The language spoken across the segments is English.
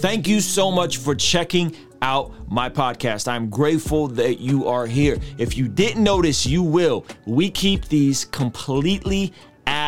Thank you so much for checking out my podcast. I'm grateful that you are here. If you didn't notice, you will. We keep these completely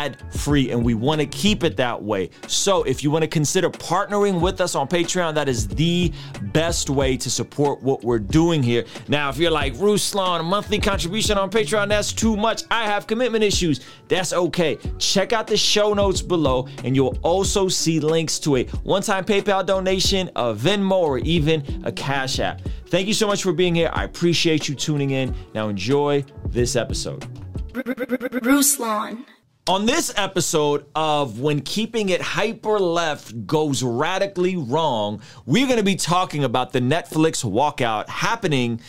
ad free and we want to keep it that way. So if you want to consider partnering with us on Patreon, that is the best way to support what we're doing here. Now, if you're like Ruslan, a monthly contribution on Patreon, that's too much. I have commitment issues. That's okay. Check out the show notes below and you'll also see links to a one-time PayPal donation, a Venmo, or even a Cash App. Thank you so much for being here. I appreciate you tuning in. Now enjoy this episode. Ruslan. On this episode of When Keeping It Hyper Left Goes Radically Wrong, we're going to be talking about the Netflix walkout happening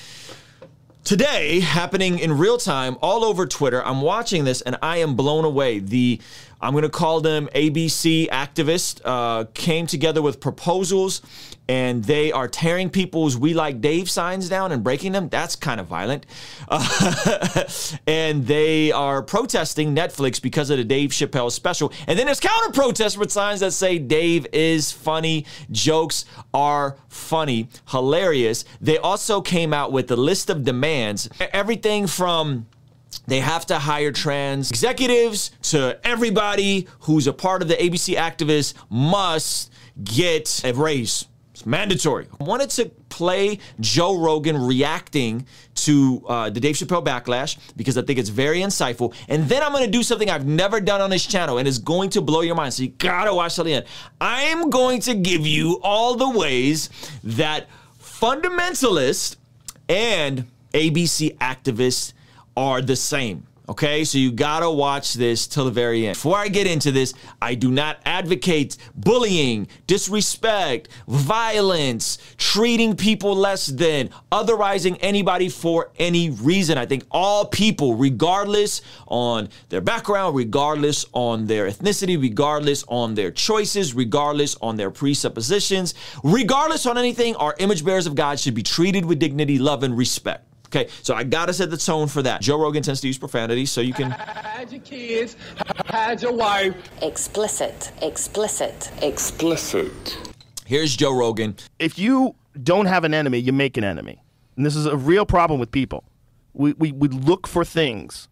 today, happening in real time all over Twitter. I'm watching this and I am blown away. The I'm going to call them ABC activists, uh, came together with proposals and they are tearing people's We Like Dave signs down and breaking them. That's kind of violent. Uh, and they are protesting Netflix because of the Dave Chappelle special. And then there's counter protests with signs that say Dave is funny, jokes are funny, hilarious. They also came out with a list of demands, everything from they have to hire trans executives to everybody who's a part of the ABC activists must get a raise. It's mandatory. I wanted to play Joe Rogan reacting to uh, the Dave Chappelle backlash because I think it's very insightful. And then I'm going to do something I've never done on this channel and it's going to blow your mind. So you got to watch till the end. I am going to give you all the ways that fundamentalists and ABC activists are the same. Okay, so you gotta watch this till the very end. Before I get into this, I do not advocate bullying, disrespect, violence, treating people less than, otherizing anybody for any reason. I think all people, regardless on their background, regardless on their ethnicity, regardless on their choices, regardless on their presuppositions, regardless on anything, are image bearers of God should be treated with dignity, love, and respect. Okay, so I gotta set the tone for that. Joe Rogan tends to use profanity, so you can. Had your kids, had your wife. Explicit. Explicit. Explicit. Here's Joe Rogan. if you don't have an enemy, you make an enemy. And this is a real problem with people. We, we, we look for things.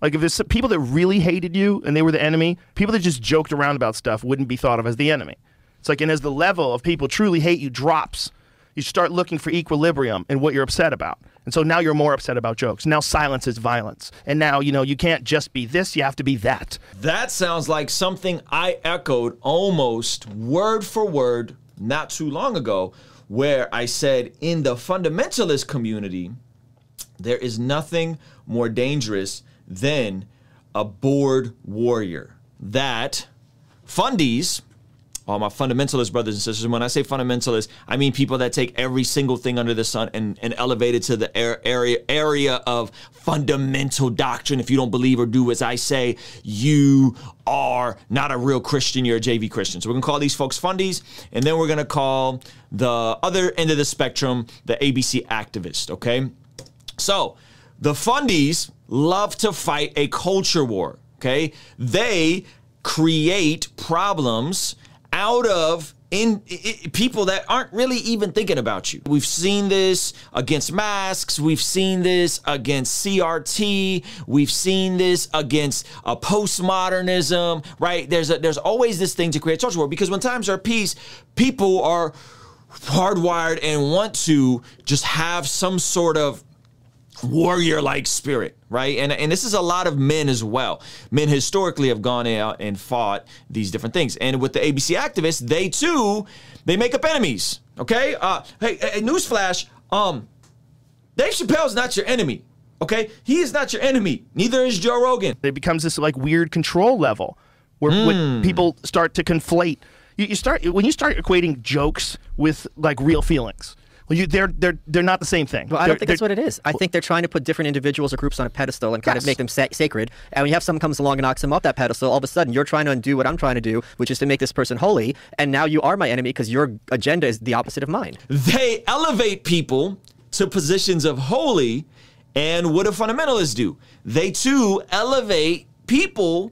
Like if there's some people that really hated you and they were the enemy, people that just joked around about stuff wouldn't be thought of as the enemy. It's like, and as the level of people truly hate you drops, you start looking for equilibrium in what you're upset about. And so now you're more upset about jokes. Now silence is violence. And now, you know, you can't just be this, you have to be that. That sounds like something I echoed almost word for word not too long ago, where I said in the fundamentalist community, there is nothing more dangerous than a bored warrior. That fundies, all my fundamentalist brothers and sisters, and when I say fundamentalist, I mean people that take every single thing under the sun and, and elevate it to the ar- area area of fundamental doctrine. If you don't believe or do as I say, you are not a real Christian, you're a JV Christian. So we're gonna call these folks fundies, and then we're gonna call the other end of the spectrum the ABC activist, okay? So the fundies love to fight a culture war. Okay, they create problems out of in, people that aren't really even thinking about you. We've seen this against masks. We've seen this against CRT. We've seen this against uh, postmodernism. Right? There's a, there's always this thing to create culture war because when times are peace, people are hardwired and want to just have some sort of warrior like spirit, right? And and this is a lot of men as well. Men historically have gone out and fought these different things. And with the ABC activists, they too they make up enemies. Okay? Uh hey, hey newsflash, um Dave Chappelle's not your enemy. Okay? He is not your enemy. Neither is Joe Rogan. It becomes this like weird control level where when people start to conflate. You, you start when you start equating jokes with like real feelings. Well, you, they're they're they're not the same thing. Well, I They're- don't think that's what it is. I think they're trying to put different individuals or groups on a pedestal and kind Yes. of make them sa- sacred. And when you have someone comes along and knocks them off that pedestal, all of a sudden you're trying to undo what I'm trying to do, which is to make this person holy. And now you are my enemy because your agenda is the opposite of mine. they elevate people to positions of holy. And what do fundamentalists do? They too elevate people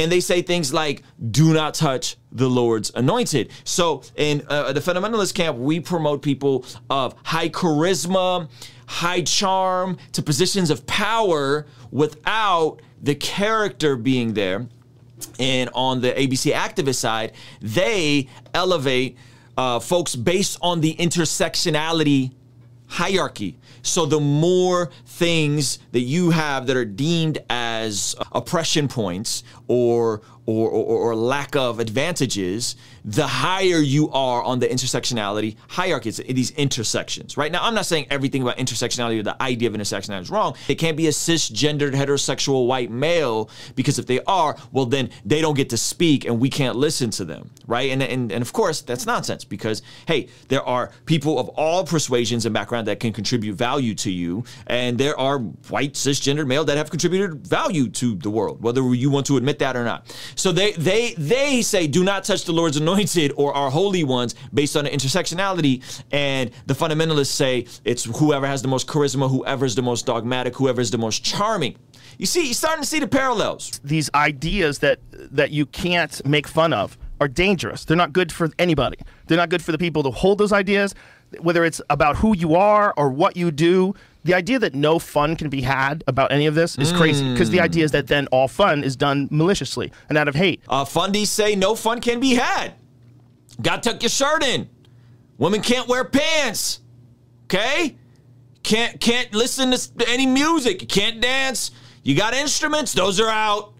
and they say things like, do not touch the Lord's anointed. So in uh, the fundamentalist camp, we promote people of high charisma, high charm to positions of power without the character being there. And on the ABC activist side, they elevate uh, folks based on the intersectionality hierarchy. So the more things that you have that are deemed as oppression points or or, or, or lack of advantages, the higher you are on the intersectionality hierarchy. It's these intersections, right? Now, I'm not saying everything about intersectionality or the idea of intersectionality is wrong. It can't be a cisgendered heterosexual white male because if they are, well, then they don't get to speak and we can't listen to them, right? And, and, and of course, that's nonsense because, hey, there are people of all persuasions and background that can contribute value to you, and there are white cisgendered male that have contributed value to the world, whether you want to admit that or not. So they they they say do not touch the Lord's anointed or our holy ones based on intersectionality, and the fundamentalists say it's whoever has the most charisma, whoever is the most dogmatic, whoever is the most charming. You see, you're starting to see the parallels. These ideas that that you can't make fun of are dangerous. They're not good for anybody. They're not good for the people to hold those ideas, whether it's about who you are or what you do. The idea that no fun can be had about any of this is crazy because the idea is that then all fun is done maliciously and out of hate. Uh, fundies say no fun can be had. Got to tuck your shirt in. Women can't wear pants. Okay? Can't can't listen to any music. You can't dance. You got instruments, those are out.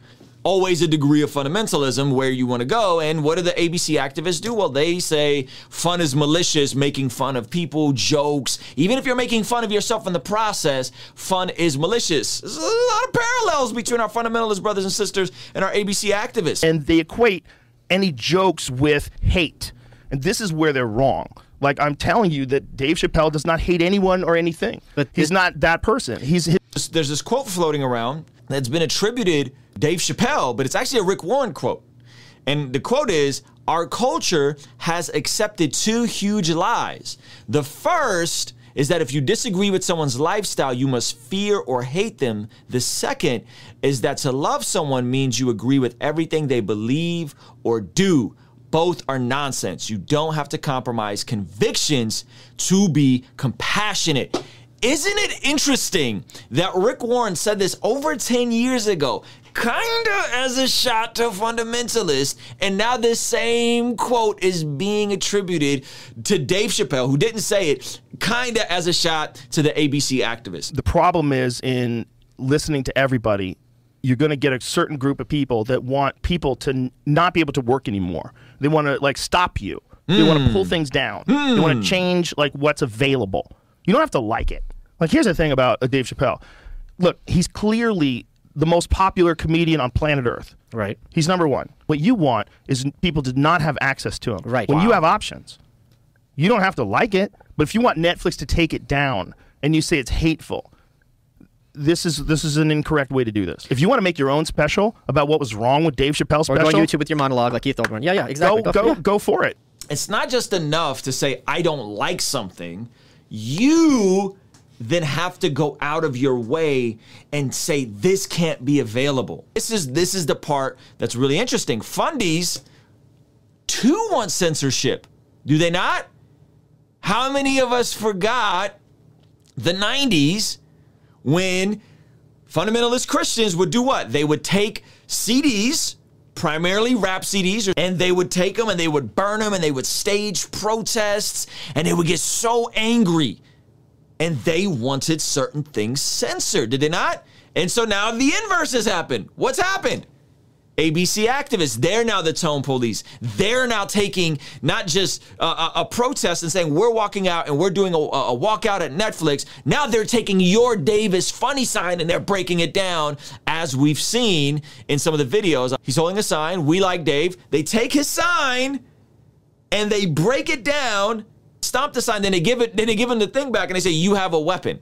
Always a degree of fundamentalism where you want to go. And what do the ABC activists do? Well, they say fun is malicious, making fun of people, jokes. Even if you're making fun of yourself in the process, fun is malicious. There's a lot of parallels between our fundamentalist brothers and sisters and our ABC activists. and they equate any jokes with hate. And this is where they're wrong. Like I'm telling you that Dave Chappelle does not hate anyone or anything. But he's it- not that person. He's his, there's this quote floating around that's been attributed Dave Chappelle, but it's actually a Rick Warren quote. And the quote is Our culture has accepted two huge lies. The first is that if you disagree with someone's lifestyle, you must fear or hate them. The second is that to love someone means you agree with everything they believe or do. Both are nonsense. You don't have to compromise convictions to be compassionate. Isn't it interesting that Rick Warren said this over 10 years ago, kinda as a shot to fundamentalists, and now this same quote is being attributed to Dave Chappelle, who didn't say it, kinda as a shot to the ABC activists. the problem is in listening to everybody, you're going to get a certain group of people that want people to n- not be able to work anymore. They want to like stop you. They want to pull hmm. things down. They want to hmm. change like what's available. You don't have to like it. Like here's the thing about uh, Dave Chappelle. Look, he's clearly the most popular comedian on planet Earth. Right. He's number one. What you want is people to not have access to him. Right. When you have options, you don't have to like it. But if you want Netflix to take it down and you say it's hateful, this is this is an incorrect way to do this. If you want to make your own special about what was wrong with Dave Chappelle's Or special, go on YouTube with your monologue like Keith Olbermann. Yeah, yeah, exactly. go for- go yeah. go for it. it's not just enough to say I don't like something. You then have to go out of your way and say this can't be available. This is this is the part that's really interesting. Fundies too want censorship. Do they not? How many of us forgot the 90s when fundamentalist Christians would do what? They would take CDs, primarily rap CDs, and they would take them and they would burn them and they would stage protests and they would get so angry. And they wanted certain things censored, did they not? And so now the inverse has happened. What's happened? ABC activists, they're now the tone police. They're now taking not just a, a, a protest and saying we're walking out and we're doing a, a walkout at Netflix. Now they're taking your Davis funny sign and they're breaking it down, as we've seen in some of the videos. He's holding a sign, we like Dave. They take his sign and they break it down, stomp the sign, then they give it, then they give him the thing back and they say, You have a weapon.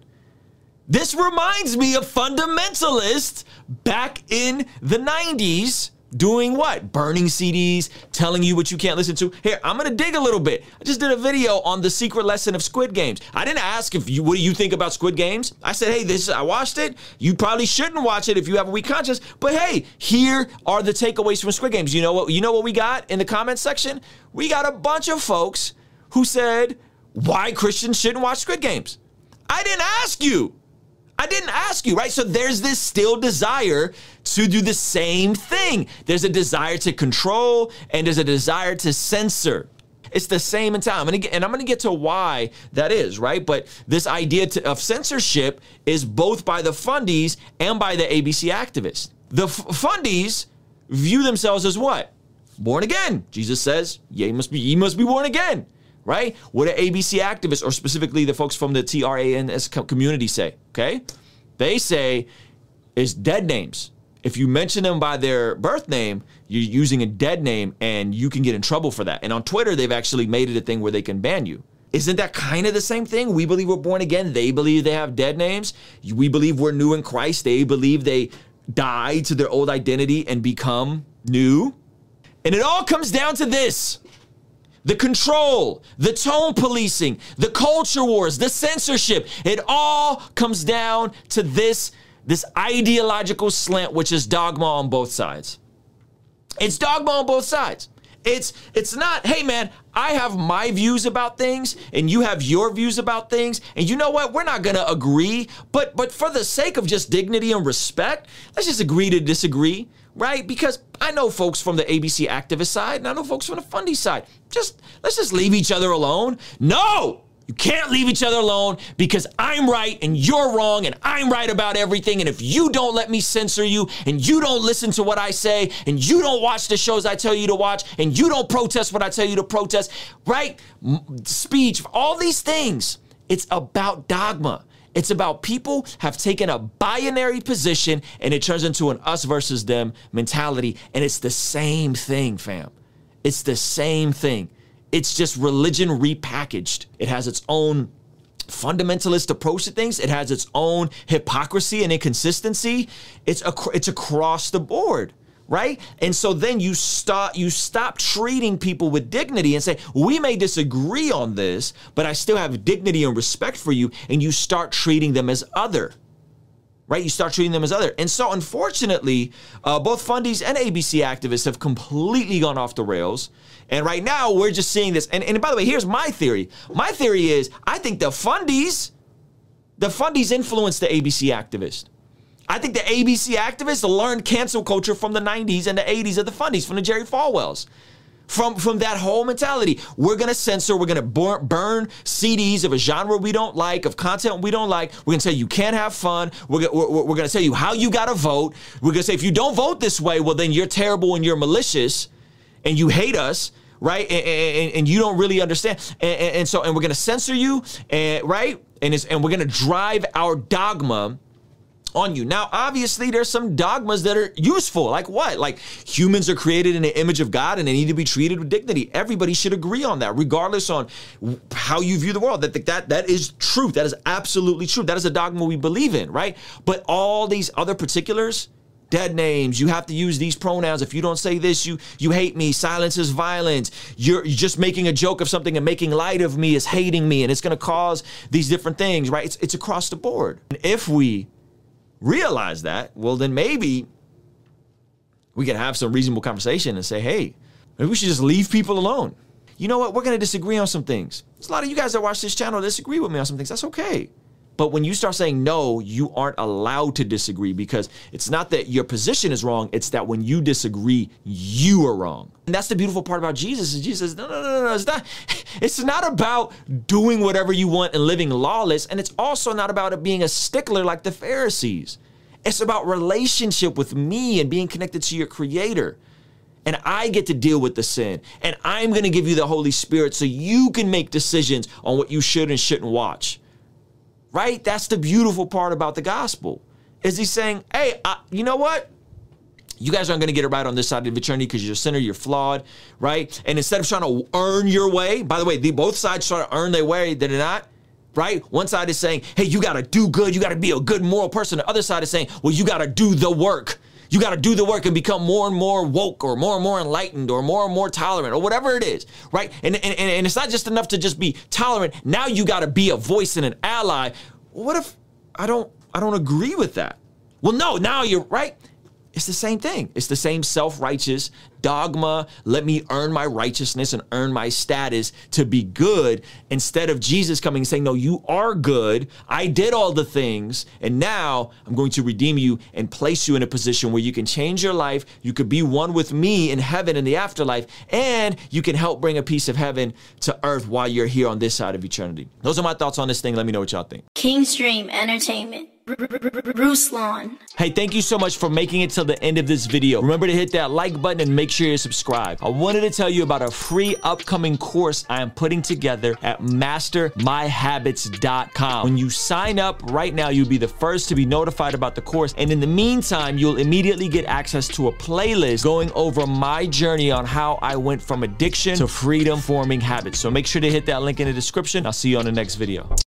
This reminds me of fundamentalists back in the 90s Doing what? Burning CDs, telling you what you can't listen to. Here, I'm gonna dig a little bit. I just did a video on the secret lesson of Squid Games. I didn't ask if you what do you think about Squid Games. I said, hey, this I watched it. You probably shouldn't watch it if you have a weak conscience. But hey, here are the takeaways from Squid Games. You know what? You know what we got in the comment section? We got a bunch of folks who said why Christians shouldn't watch Squid Games. I didn't ask you. I didn't ask you, right? So there's this still desire to do the same thing. There's a desire to control and there's a desire to censor. It's the same in time. And, and I'm going to get to why that is, right? But this idea to, of censorship is both by the fundies and by the ABC activists. The f- fundies view themselves as what? Born again. Jesus says, ye must be, ye must be born again right? What do ABC activists, or specifically the folks from the TRANS community, say? Okay, they say is dead names. If you mention them by their birth name, you're using a dead name, and you can get in trouble for that. And on Twitter, they've actually made it a thing where they can ban you. Isn't that kind of the same thing? We believe we're born again. They believe they have dead names. We believe we're new in Christ. They believe they die to their old identity and become new. And it all comes down to this the control, the tone policing, the culture wars, the censorship. It all comes down to this, this ideological slant, which is dogma on both sides. It's dogma on both sides. It's it's not, hey man, I have my views about things and you have your views about things. And you know what? We're not gonna agree, but but for the sake of just dignity and respect, let's just agree to disagree right? Because I know folks from the ABC activist side and I know folks from the fundy side. Just let's just leave each other alone. No! You can't leave each other alone because I'm right and you're wrong and I'm right about everything. And if you don't let me censor you and you don't listen to what I say and you don't watch the shows I tell you to watch and you don't protest what I tell you to protest, right? Speech, all these things, it's about dogma. It's about people have taken a binary position and it turns into an us versus them mentality. And it's the same thing, fam. It's the same thing. It's just religion repackaged. It has its own fundamentalist approach to things. It has its own hypocrisy and inconsistency. It's ac- it's across the board right? And so then you stop you stop treating people with dignity and say, "We may disagree on this, but I still have dignity and respect for you," and you start treating them as other. Right? You start treating them as other. And so unfortunately, uh, both fundies and ABC activists have completely gone off the rails. And right now we're just seeing this. And, and by the way, here's my theory. My theory is I think the fundies, the fundies influenced the ABC activists. I think the ABC activists learned cancel culture from the 90s and the 80s of the fundies, from the Jerry Falwells. From, from that whole mentality. We're gonna censor, we're gonna burn, burn CDs of a genre we don't like, of content we don't like. We're gonna say you can't have fun. We're, we're, we're gonna tell you how you gotta vote. We're gonna say if you don't vote this way, well, then you're terrible and you're malicious and you hate us right? And, and, and, you don't really understand. And, and, so, and we're going to censor you, and, right? And, and we're going to drive our dogma on you. Now, obviously, there's some dogmas that are useful. Like what? Like humans are created in the image of God and they need to be treated with dignity. Everybody should agree on that, regardless on how you view the world. That that that is truth. That is absolutely true. That is a dogma we believe in, right? But all these other particulars, dead names, you have to use these pronouns. If you don't say this, you you hate me. Silence is violence. You're, you're just making a joke of something and making light of me is hating me, and it's going to cause these different things, right? It's it's across the board. And if we realize that, well, then maybe we can have some reasonable conversation and say, hey, maybe we should just leave people alone. You know what? We're going to disagree on some things. There's a lot of you guys that watch this channel disagree with me on some things. That's okay. But when you start saying no, you aren't allowed to disagree because it's not that your position is wrong, it's that when you disagree, you are wrong. And that's the beautiful part about Jesus is Jesus says, no, no, no, no, it's not, it's not about doing whatever you want and living lawless. And it's also not about it being a stickler like the Pharisees. It's about relationship with me and being connected to your creator and I get to deal with the sin. And I'm going to give you the Holy Spirit so you can make decisions on what you should and shouldn't watch right? That's the beautiful part about the gospel. Is he saying, hey, uh, you know what? You guys aren't going to get it right on this side of eternity because you're a sinner, you're flawed, right? And instead of trying to earn your way, by the way, the, both sides try to earn their way, they're not, right? One side is saying, hey, you got to do good, you got to be a good moral person. The other side is saying, well, you got to do the work. You got to do the work and become more and more woke or more and more enlightened or more and more tolerant or whatever it is, right? And, and, and it's not just enough to just be tolerant. Now you got to be a voice and an ally. What if I don't I don't agree with that? Well, no, now you're right. It's the same thing. It's the same self righteous dogma. Let me earn my righteousness and earn my status to be good instead of Jesus coming and saying, No, you are good. I did all the things. And now I'm going to redeem you and place you in a position where you can change your life. You could be one with me in heaven in the afterlife. And you can help bring a piece of heaven to earth while you're here on this side of eternity. Those are my thoughts on this thing. Let me know what y'all think. King's Dream Entertainment. Ruslan. Hey, thank you so much for making it till the end of this video. Remember to hit that like button and make sure you subscribe. I wanted to tell you about a free upcoming course I am putting together at mastermyhabits.com. When you sign up right now, you'll be the first to be notified about the course. And in the meantime, you'll immediately get access to a playlist going over my journey on how I went from addiction to freedom forming habits. So make sure to hit that link in the description. I'll see you on the next video.